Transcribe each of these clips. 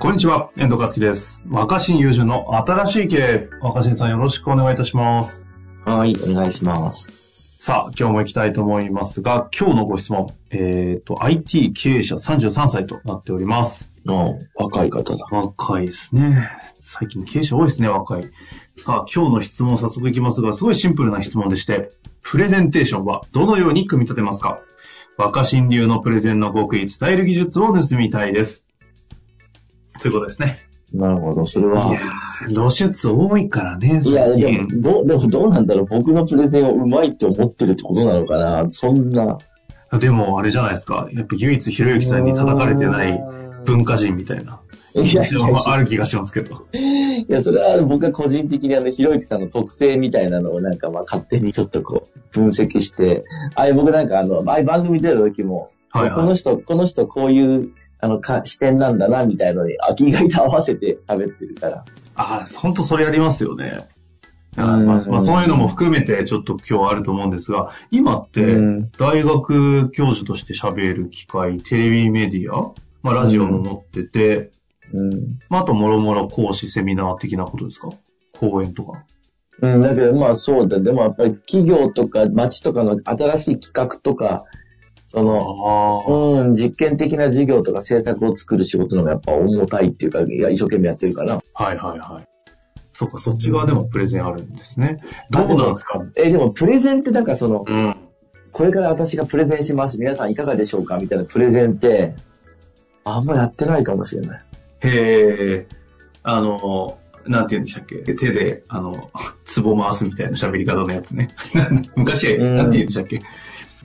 こんにちは、遠藤和樹です。若新友人の新しい経営。若新さんよろしくお願いいたします。はい、お願いします。さあ、今日も行きたいと思いますが、今日のご質問、えっ、と、IT 経営者33歳となっております。の若い方だ。若いですね。最近経営者多いですね、若い。さあ、今日の質問早速いきますが、すごいシンプルな質問でして、プレゼンテーションはどのように組み立てますか？若新流のプレゼンの極意、伝える技術を盗みたいです。ということですね。なるほど、それは。いやー露出多いからね、いや、最でも、近。どう、でもどうなんだろう。僕のプレゼンをうまいって思ってるってことなのかな。そんな。でも、あれじゃないですか。やっぱ唯一ひろゆきさんに叩かれてない文化人みたいな。いやある気がしますけど。いや、それは僕は個人的にあの、ひろゆきさんの特性みたいなのをなんかまあ勝手にちょっとこう、分析して、あれ僕なんかあの、ああいう番組出る時も、はいはい。この人、この人こういう、あの、か視点なんだな、みたいなのに、あ意外と合わせて喋ってるから。ああ、本当それありますよね。あうんまあまあ、そういうのも含めてちょっと今日あると思うんですが、今ってうん大学教授として喋る機会、テレビメディア、まあラジオも載ってて、うん。まああともろもろ講師、セミナー的なことですか？講演とか。うん、だけどまあそうだ。でもやっぱり企業とか町とかの新しい企画とか、その。うん、実験的な事業とか政策を作る仕事の方がやっぱ重たいっていうか、いや一生懸命やってるから。はいはいはい。そうか、そっち側でもプレゼンあるんですね。どうなんですか？え、でもプレゼンってなんかその、うん。これから私がプレゼンします。皆さんいかがでしょうか？みたいなプレゼンって、あんまやってないかもしれない。へえ、あの、なんて言うんでしたっけ？手で、あの、壺回すみたいな喋り方のやつね。昔、うんなんて言うんでしたっけ？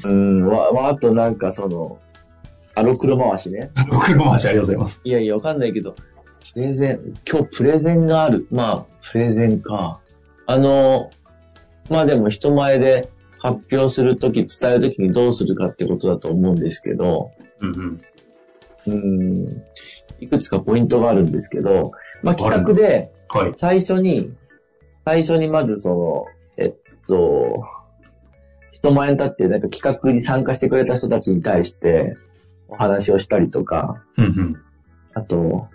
うん、わ、わあとなんかその、あの黒回しね。黒回しありがとうございます。いやいや、わかんないけど、プレゼン、今日プレゼンがある。まあ、プレゼンか。あの、まあでも人前で発表するとき、伝えるときにどうするかってことだと思うんですけど、うんうん。うん、いくつかポイントがあるんですけど、まあ企画ではい。最初に、最初にまずその、えっと、人前に立ってなんか企画に参加してくれた人たちに対してお話をしたりとか、うんうん。あと、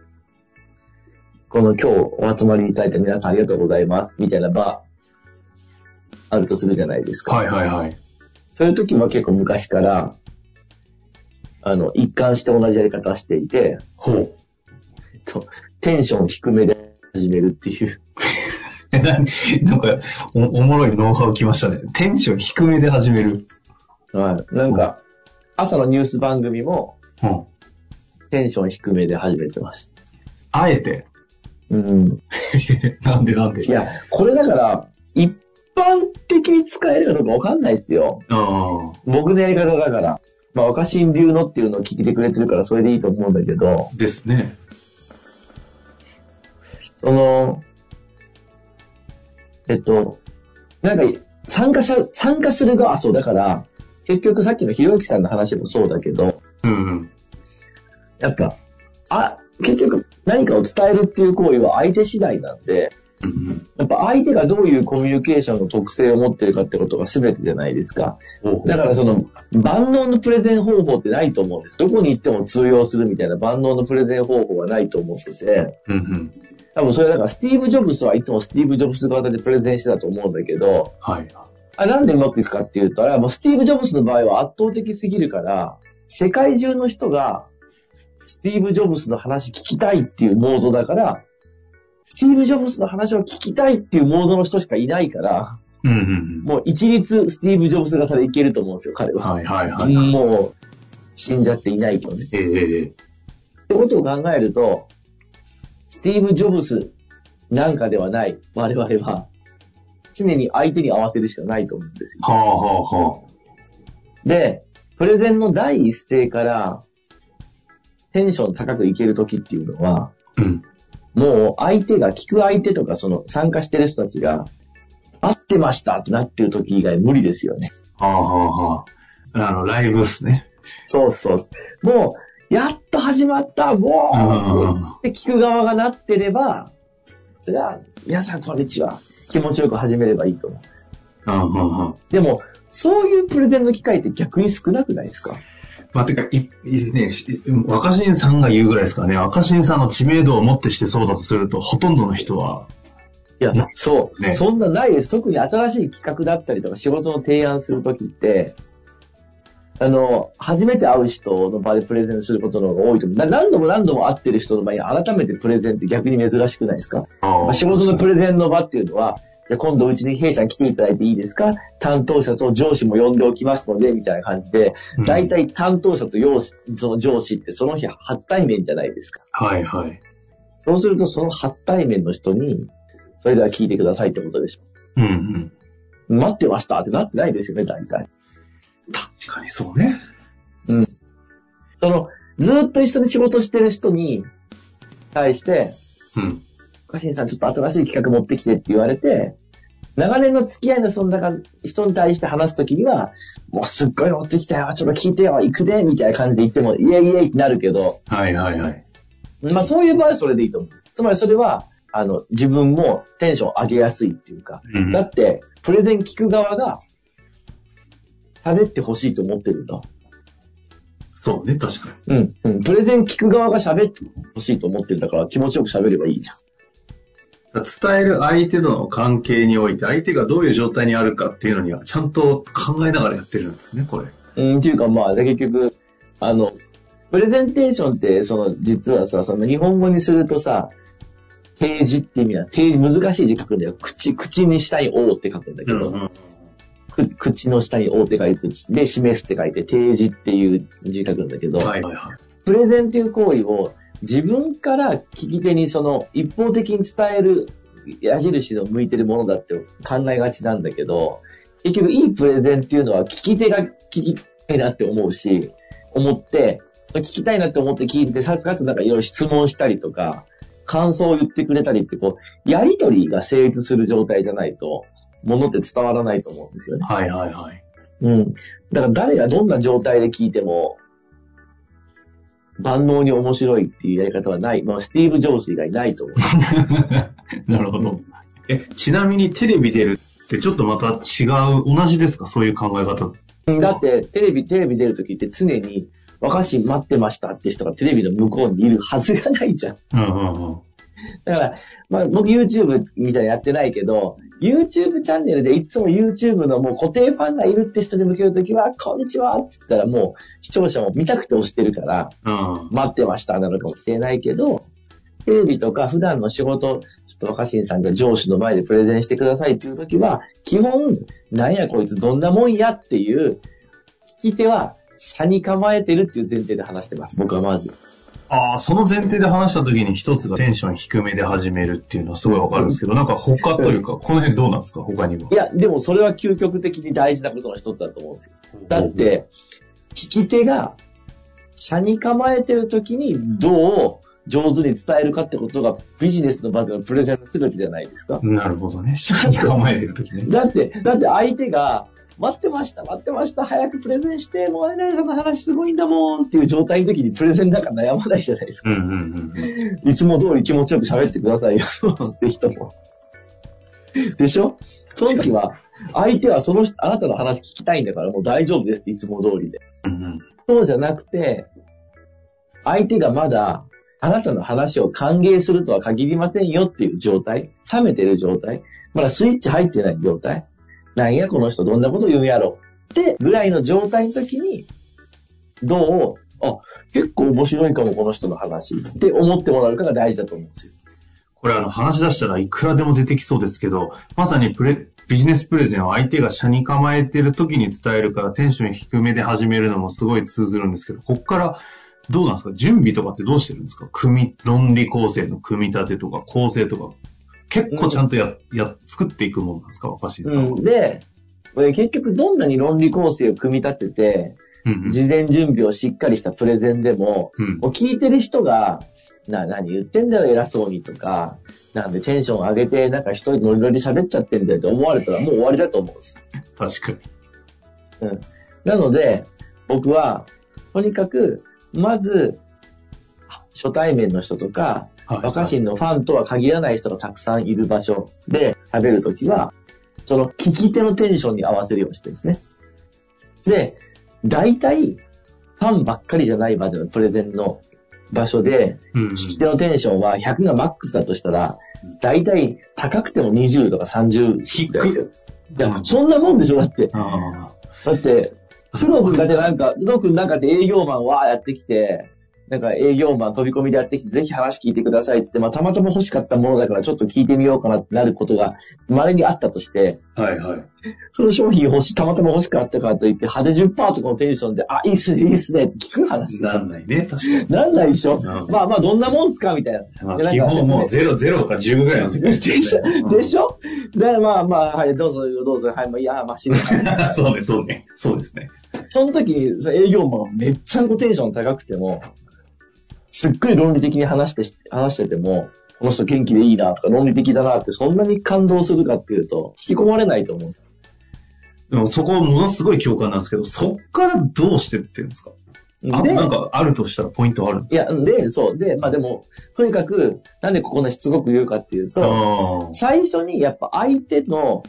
この今日お集まりいただいた皆さんありがとうございます、みたいな場、あるとするじゃないですか。はいはいはい。そういう時も結構昔から、あの、一貫して同じやり方をしていて、ほう。えっと、テンション低めで始めるっていう。え、な、なんかお、おもろいノウハウ来ましたね。テンション低めで始める。はい。なんか、朝のニュース番組もうん。テンション低めで始めてます。あえて？うん。なんでなんで？いや、これだから、一般的に使えるかどうかわかんないですよ。あ僕のやり方だから。まあ、若新流のっていうのを聞いてくれてるからそれでいいと思うんだけど、あ。ですね。その、えっと、なんか、参加者、参加する側、あそう、だから、結局さっきのひろゆきさんの話もそうだけど、うんうん。やっぱ、あ、結局何かを伝えるっていう行為は相手次第なんで、うんやっぱ相手がどういうコミュニケーションの特性を持ってるかってことが全てじゃないですか。うん。だからその万能のプレゼン方法ってないと思うんです。どこに行っても通用するみたいな万能のプレゼン方法はないと思ってて。多分それだからスティーブ・ジョブズはいつもスティーブ・ジョブズ型でプレゼンしてたと思うんだけど、はい。あなんでうまくいくかっていうと、あれはもうスティーブ・ジョブズの場合は圧倒的すぎるから、世界中の人がスティーブ・ジョブズの話聞きたいっていうモードだから、スティーブ・ジョブズの話を聞きたいっていうモードの人しかいないから、うんうんもう一律スティーブ・ジョブズ型でいけると思うんですよ、彼うん。は。はいはいはい。もう、死んじゃっていないとね。ええってことを考えると、スティーブ・ジョブズなんかではない我々は、常に相手に合わせるしかないと思うんですよ。はあはあはで、プレゼンの第一声から、テンション高くいけるときっていうのは、あ。うん。もう相手が、聞く相手とか、その参加してる人たちが、合ってましたってなってる時以外無理ですよね。はあはあはあ。あの、ライブっすね。そうそう。もう、やっと始まったもうって聞く側がなってれば、それは、皆さんこんにちは。気持ちよく始めればいいと思う。うんうんうん。でも、そういうプレゼンの機会って逆に少なくないですか？まあ、てか、い、いね、し若新さんが言うぐらいですからね、若新さんの知名度をもってしてそうだとすると、ほとんどの人は、いや、そう、ねそんなないです。特に新しい企画だったりとか仕事の提案するときって、あの、初めて会う人の場でプレゼンすることの方が多いと思う。な何度も何度も会ってる人の場に改めてプレゼンって逆に珍しくないですか？まあ仕事のプレゼンの場っていうのは、じゃあ今度うちに弊社に来ていただいていいですか？担当者と上司も呼んでおきますので、みたいな感じで、うん大体担当者と上司その上司ってその日初対面じゃないですか。はいはい。そうするとその初対面の人に、それでは聞いてくださいってことでしょ。うんうん。待ってましたってなってないですよね、大体。確かにそうね。うん。その、ずーっと一緒に仕事してる人に対して、うん。岡新さんちょっと新しい企画持ってきてって言われて、長年の付き合いのその中人に対して話すときには、もうすっごい持ってきたよ、ちょっと聞いてよ、行くで、みたいな感じで言っても、イエイイエイってなるけど、はいはいはい。まあそういう場合はそれでいいと思うんです。つまりそれは、あの、自分もテンション上げやすいっていうか、うんだって、プレゼン聞く側が、喋ってほしいと思ってるんだ。そうね、確かに。うん、うん。プレゼン聞く側が喋ってほしいと思ってるんだから気持ちよく喋ればいいじゃん。伝える相手との関係において、相手がどういう状態にあるかっていうのには、ちゃんと考えながらやってるんですね、これ。うん、っていうかまあ、結局、あの、プレゼンテーションって、その、実はさ、その日本語にするとさ、提示って意味は、提示難しい字書くんだよ。口、口に下に O って書くんだけど、く口の下に O って書いて、で、示すって書いて、提示っていう字書くんだけど、はいはいはい。プレゼンという行為を自分から聞き手にその一方的に伝える矢印の向いてるものだって考えがちなんだけど、結局いいプレゼンっていうのは聞き手が聞きたいなって思うし、思って、聞きたいなって思って聞いて、さかつなんかいろいろ質問したりとか、感想を言ってくれたりってこう、やりとりが成立する状態じゃないと、ものって伝わらないと思うんですよね。はいはいはい。うん。だから誰がどんな状態で聞いても、万能に面白いっていうやり方はない。まあ、スティーブ・ジョブズ以外ないと思う。なるほど。え、ちなみにテレビ出るってちょっとまた違う、同じですか？そういう考え方。だって、テレビ、テレビ出るときって常に、若し待ってましたって人がテレビの向こうにいるはずがないじゃん。うんうんうん。だから、まあ僕 YouTube みたいなのやってないけど、YouTube チャンネルでいつも YouTube のもう固定ファンがいるって人に向けるときは、こんにちはって言ったらもう視聴者も見たくて押してるから、うん。待ってましたなのかもしれないけど、テレビとか普段の仕事、ちょっと若新さんが上司の前でプレゼンしてくださいっていうときは、基本、なんやこいつどんなもんやっていう、聞き手は、車に構えてるっていう前提で話してます、僕はまず。ああ、その前提で話した時に一つがテンション低めで始めるっていうのはすごいわかるんですけど、なんか他というか、この辺どうなんですか？他には。いや、でもそれは究極的に大事なことの一つだと思うんですよ。だっ、て、聞き手が、車に構えてるときにどう上手に伝えるかってことがビジネスの場でのプレゼンするときじゃないですか。なるほどね。下に構えてる時ね。だって、だって相手が、待ってました、待ってました、早くプレゼンして、もう何々さんの話すごいんだもんっていう状態の時にプレゼンなんか悩まないじゃないですか。うんうんうんうん。いつも通り気持ちよく喋ってくださいよって人も。でしょ？その時は、相手はその人、あなたの話聞きたいんだからもう大丈夫ですっていつも通りで。うんうんそうじゃなくて、相手がまだ、あなたの話を歓迎するとは限りませんよっていう状態、冷めてる状態、まだスイッチ入ってない状態、なんやこの人どんなこと言うんやろってぐらいの状態の時に、どう、あ、結構面白いかもこの人の話って思ってもらうかが大事だと思うんですよ。これあの話し出したらいくらでも出てきそうですけど、まさにプレ、ビジネスプレゼンは相手が車に構えてる時に伝えるからテンション低めで始めるのもすごい通ずるんですけど、こっからどうなんですか？準備とかってどうしてるんですか？組み、論理構成の組み立てとか構成とか。結構ちゃんとや、や、作っていくものなんですか？若新さんは。うん、で、結局どんなに論理構成を組み立てて、うんうん事前準備をしっかりしたプレゼンでも、うんもう聞いてる人が、な、何言ってんだよ、偉そうにとか、なんでテンション上げて、なんか一人ノリノリ喋っちゃってんだよって思われたらもう終わりだと思うんです。確かに。うん。なので、僕は、とにかく、まず、初対面の人とか、はい若新のファンとは限らない人がたくさんいる場所で喋るときは、その聞き手のテンションに合わせるようにしてるんですね。で、大体、ファンばっかりじゃないまでのプレゼンの場所で、うん。聞き手のテンションは100がマックスだとしたら、大体高くても20とか30。低い。いや、そんなもんでしょだって。あだって、工藤君だってなんか、工藤君なんかって営業マンわーやってきて、なんか営業マン飛び込みでやってきて、ぜひ話聞いてくださいって言って、まあたまたま欲しかったものだからちょっと聞いてみようかなってなることが稀にあったとして、あ。はいはい。その商品欲し、たまたま欲しかったからといって、派手10%とかのテンションで、あ、いいっすね、いいっすねって聞く話なんないね、確かに。なんないでしょ？うんまあまあ、どんなもんすかみたいな。まあ基本もうゼロ、ゼロか10ぐらいの世界でしょ？でしょ？で、まあまあ、はい、どうぞ、どうぞ、はい、まあ、いや、まあ、知りませんそうね、そうね。そうですね。その時に、営業マンめっちゃテンション高くても、すっごい論理的に話してし、話してても、この人元気でいいなとか論理的だなってそんなに感動するかっていうと、引き込まれないと思う。でもそこはものすごい共感なんですけど、そっからどうしてってんですか？あ、で、なんかあるとしたらポイントあるんでいや、で、そう。で、まあでも、とにかく、なんでここのしつこく言うかっていうすと、か最初にやっぱ相手の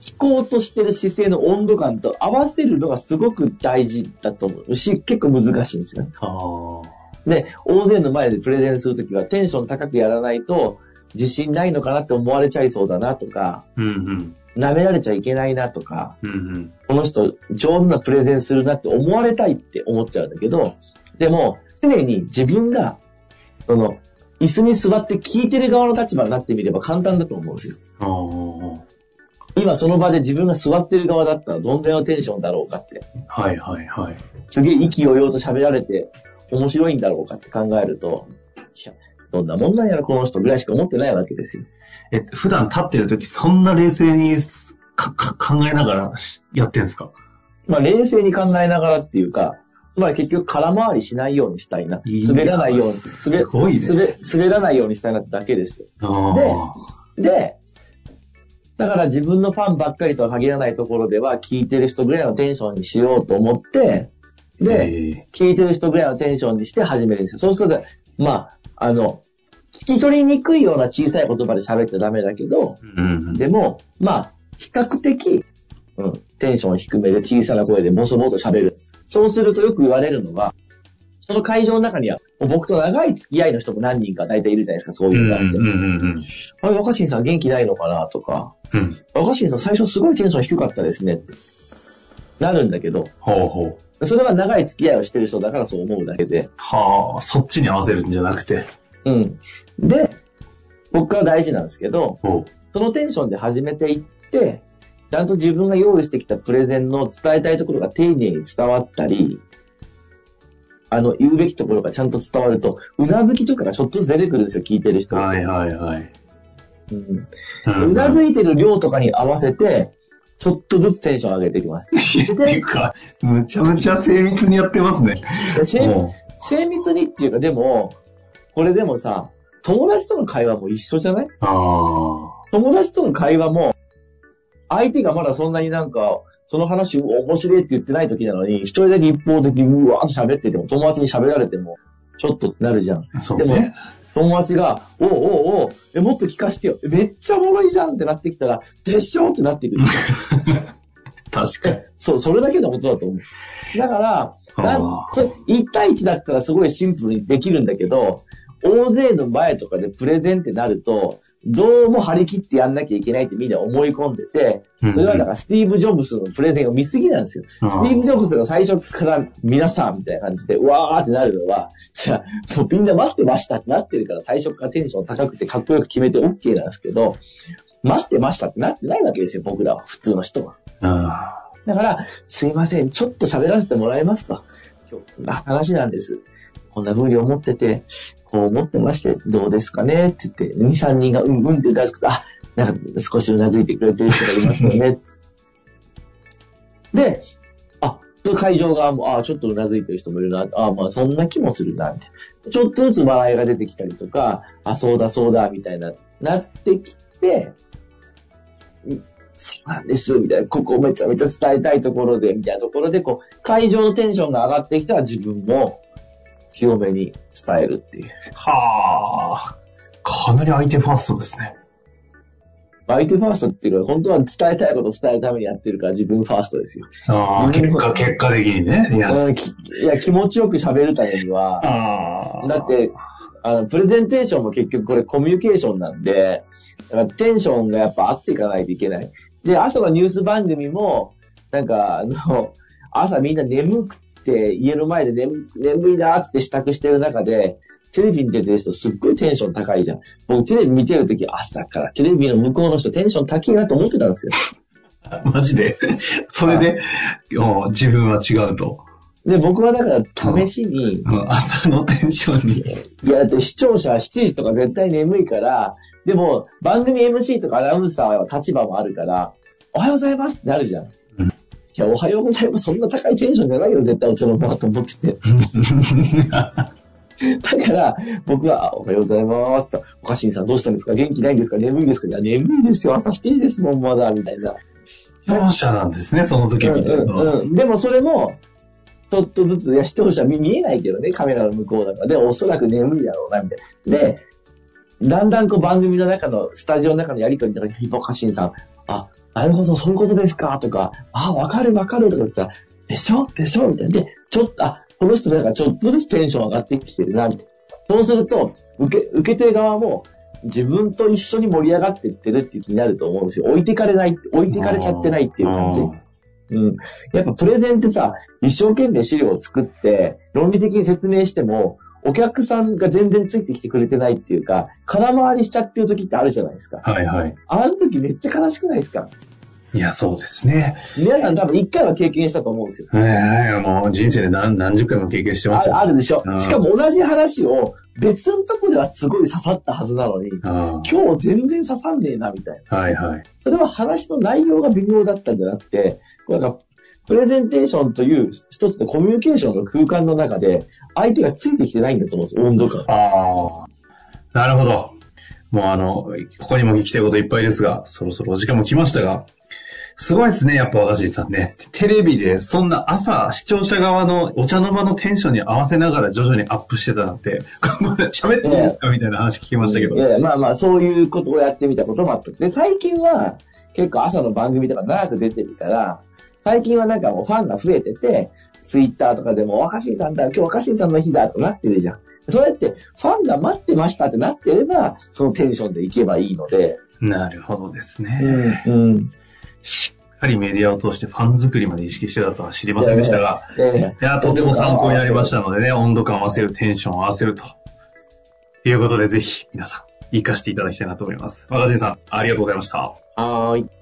聞こうとしてる姿勢の温度感と合わせるのがすごく大事だと思うし、結構難しいんですよ。ああ。で、大勢の前でプレゼンするときはテンション高くやらないと自信ないのかなって思われちゃいそうだなとか、うんうん。舐められちゃいけないなとか、うんうん。この人上手なプレゼンするなって思われたいって思っちゃうんだけど、でも常に自分が、その、椅子に座って聞いてる側の立場になってみれば簡単だと思うんですよ。あ今その場で自分が座ってる側だったらどんなのテンションだろうかって。あ。はいはいはい。すげえ意気揚々と喋られて面白いんだろうかって考えると、どんなもんなんやろこの人ぐらいしか思ってないわけですよ。え、普段立ってる時そんな冷静にかか考えながらやってんですか？まあ冷静に考えながらっていうか、つまり結局空回りしないようにしたいな。滑らないように、滑ね滑滑らないようにしたいなってだけですよ。あでで、だから自分のファンばっかりとは限らないところでは、聞いてる人ぐらいのテンションにしようと思って、あ。で、ええ聞いてる人ぐらいのテンションにして始めるんですよ。そうすると、まあ、あの、聞き取りにくいような小さい言葉で喋っちゃダメだけど、うんうん。でも、まあ、比較的、うん、テンション低めで小さな声でボソボソ喋る。そうするとよく言われるのが、その会場の中には、僕と長い付き合いの人も何人か大体いるじゃないですか、そううんいうのがあって。うんうんあれ、若新さん元気ないのかなとか、うん。うん。若新さん最初すごいテンション低かったですねって。なるんだけど、ほうほう。それは長い付き合いをしてる人だからそう思うだけで。はあ、そっちに合わせるんじゃなくて。うん。で、僕は大事なんですけど、ほそのテンションで始めていって、ちゃんと自分が用意してきたプレゼンの伝えたいところが丁寧に伝わったり、あの、言うべきところがちゃんと伝わると、うなずきとかがちょっとずつ出てくるんですよ、聞いてる人う。が。はいはいはい。うんううなずいてる量とかに合わせて、ちょっとずつテンション上げていきます。っていうか、むちゃむちゃ精密にやってますね。で精密にっていうか、でも、これでもさ、友達との会話も一緒じゃない？友達との会話も、相手がまだそんなになんか、その話、面白いって言ってない時なのに、一人だけ一方的にうわーっと喋ってても、友達に喋られても、ちょっとってなるじゃん。でもそうね。、友達が、おうおうおうえ、もっと聞かしてよ。えめっちゃおもろいじゃんってなってきたら、でしょってなってくる。確かに。そう、それだけのことだと思う。だから、なんあーそれ1対1だったらすごいシンプルにできるんだけど、大勢の前とかでプレゼンってなると、どうも張り切ってやんなきゃいけないってみんな思い込んでて、それはだからスティーブ・ジョブスのプレゼンを見すぎなんですよ。うんスティーブ・ジョブスが最初から皆さんみたいな感じで、うわーってなるのは、じゃあ、もうみんな待ってましたってなってるから最初からテンション高くてかっこよく決めて OK なんですけど、待ってましたってなってないわけですよ、僕らは、普通の人は。あだから、すいません、ちょっと喋らせてもらいますと。今日、な話なんです。こんな風に思ってて、こう思ってまして、どうですかねって言って、2、3人がうんうんって出すと、あ、なんか少しうなずいてくれてる人がいますよね。で、あ、会場側も、あ、ちょっとうなずいてる人もいるな、あ、まあそんな気もするな、みたいな。ちょっとずつ笑いが出てきたりとか、あ、そうだそうだ、みたいな、なってきて、そうなんです、みたいな。ここめちゃめちゃ伝えたいところで、みたいなところで、こう、会場のテンションが上がってきたら自分も強めに伝えるっていう。はあ。かなり相手ファーストですね。相手ファーストっていうのは本当は伝えたいことを伝えるためにやってるから自分ファーストですよ。ああ、結果、結果的にね。いや、いや、気持ちよく喋るためには。だって、あの、プレゼンテーションも結局これコミュニケーションなんで、だからテンションがやっぱ合っていかないといけない。で、朝のニュース番組も、なんか、あの、朝みんな眠くて、家の前で眠眠いなーって支度してる中で、テレビに出てる人すっごいテンション高いじゃん。僕テレビ見てるとき朝からテレビの向こうの人テンション高いなと思ってたんですよ。マジで？それで、お自分は違うと。で、僕はだから試しに、うん朝のテンションに。いや、だって視聴者は7時とか絶対眠いから、でも番組 MC とかアナウンサーは立場もあるから、おはようございますってなるじゃん。うんいや、おはようございます。そんな高いテンションじゃないよ、絶対お茶の間と思ってて。だから、僕は、あおはようございますと、おかしんさんどうしたんですか？元気ないんですか？眠いですか？いや、眠いですよ。朝7時ですもん、まだ、みたいな。視聴者なんですね、その時みたいな。うんうんうん。でもそれも、ちょっとずつ、いや、視聴者見見えないけどね、カメラの向こうだから。でもおそらく眠いだろうな、みたいな。で、だんだんこう番組の中の、スタジオの中のやりとりの中に、ヒポカシンさん、あ、なるほど、そういうことですか、とか、あ、わかるわかる、とか言ったら、でしょ？でしょ？みたいな。で、ちょっと、あ、この人なんかちょっとずつテンション上がってきてるな、みたいな。そうすると、受け、受け手側も、自分と一緒に盛り上がっていってるって気になると思うんですよ。置いてかれない、置いてかれちゃってないっていう感じ。うん。やっぱプレゼンってさ、一生懸命資料を作って、論理的に説明しても、お客さんが全然ついてきてくれてないっていうか、空回りしちゃってる時ってあるじゃないですか。はいはい。あの時めっちゃ悲しくないですか？いや、そうですね。皆さん多分一回は経験したと思うんですよ。ええもう人生で何何十回も経験してますよ。ああるでしょう。んしかも同じ話を別のとこではすごい刺さったはずなのに、あ今日全然刺さんねえな、みたいな。あはいはい。それは話の内容が微妙だったんじゃなくて、これなんかプレゼンテーションという一つのコミュニケーションの空間の中で、相手がついてきてないんだと思うんですよ、温度感。ああ。なるほど。もうあの、ここにも聞きたいこといっぱいですが、そろそろお時間も来ましたが、すごいですね、やっぱ若新さんね。テレビでそんな朝、視聴者側のお茶の間のテンションに合わせながら徐々にアップしてたなんて、喋っていいですか？みたいな話聞きましたけど。いやいやまあまあ、そういうことをやってみたこともあった。で、最近は結構朝の番組とか長く出てるから、最近はなんかもうファンが増えてて、ツイッターとかでも若新さんだ、今日若新さんの日だとかなってるじゃん。そうやって、ファンが待ってましたってなってれば、そのテンションでいけばいいので。なるほどですね。うん。しっかりメディアを通してファン作りまで意識してたとは知りませんでしたが、でいや、とても参考になりましたのでね、温度感を合わせる、テンションを合わせると。いうことで、ぜひ、皆さん、活かしていただきたいなと思います。若新さん、ありがとうございました。はーい。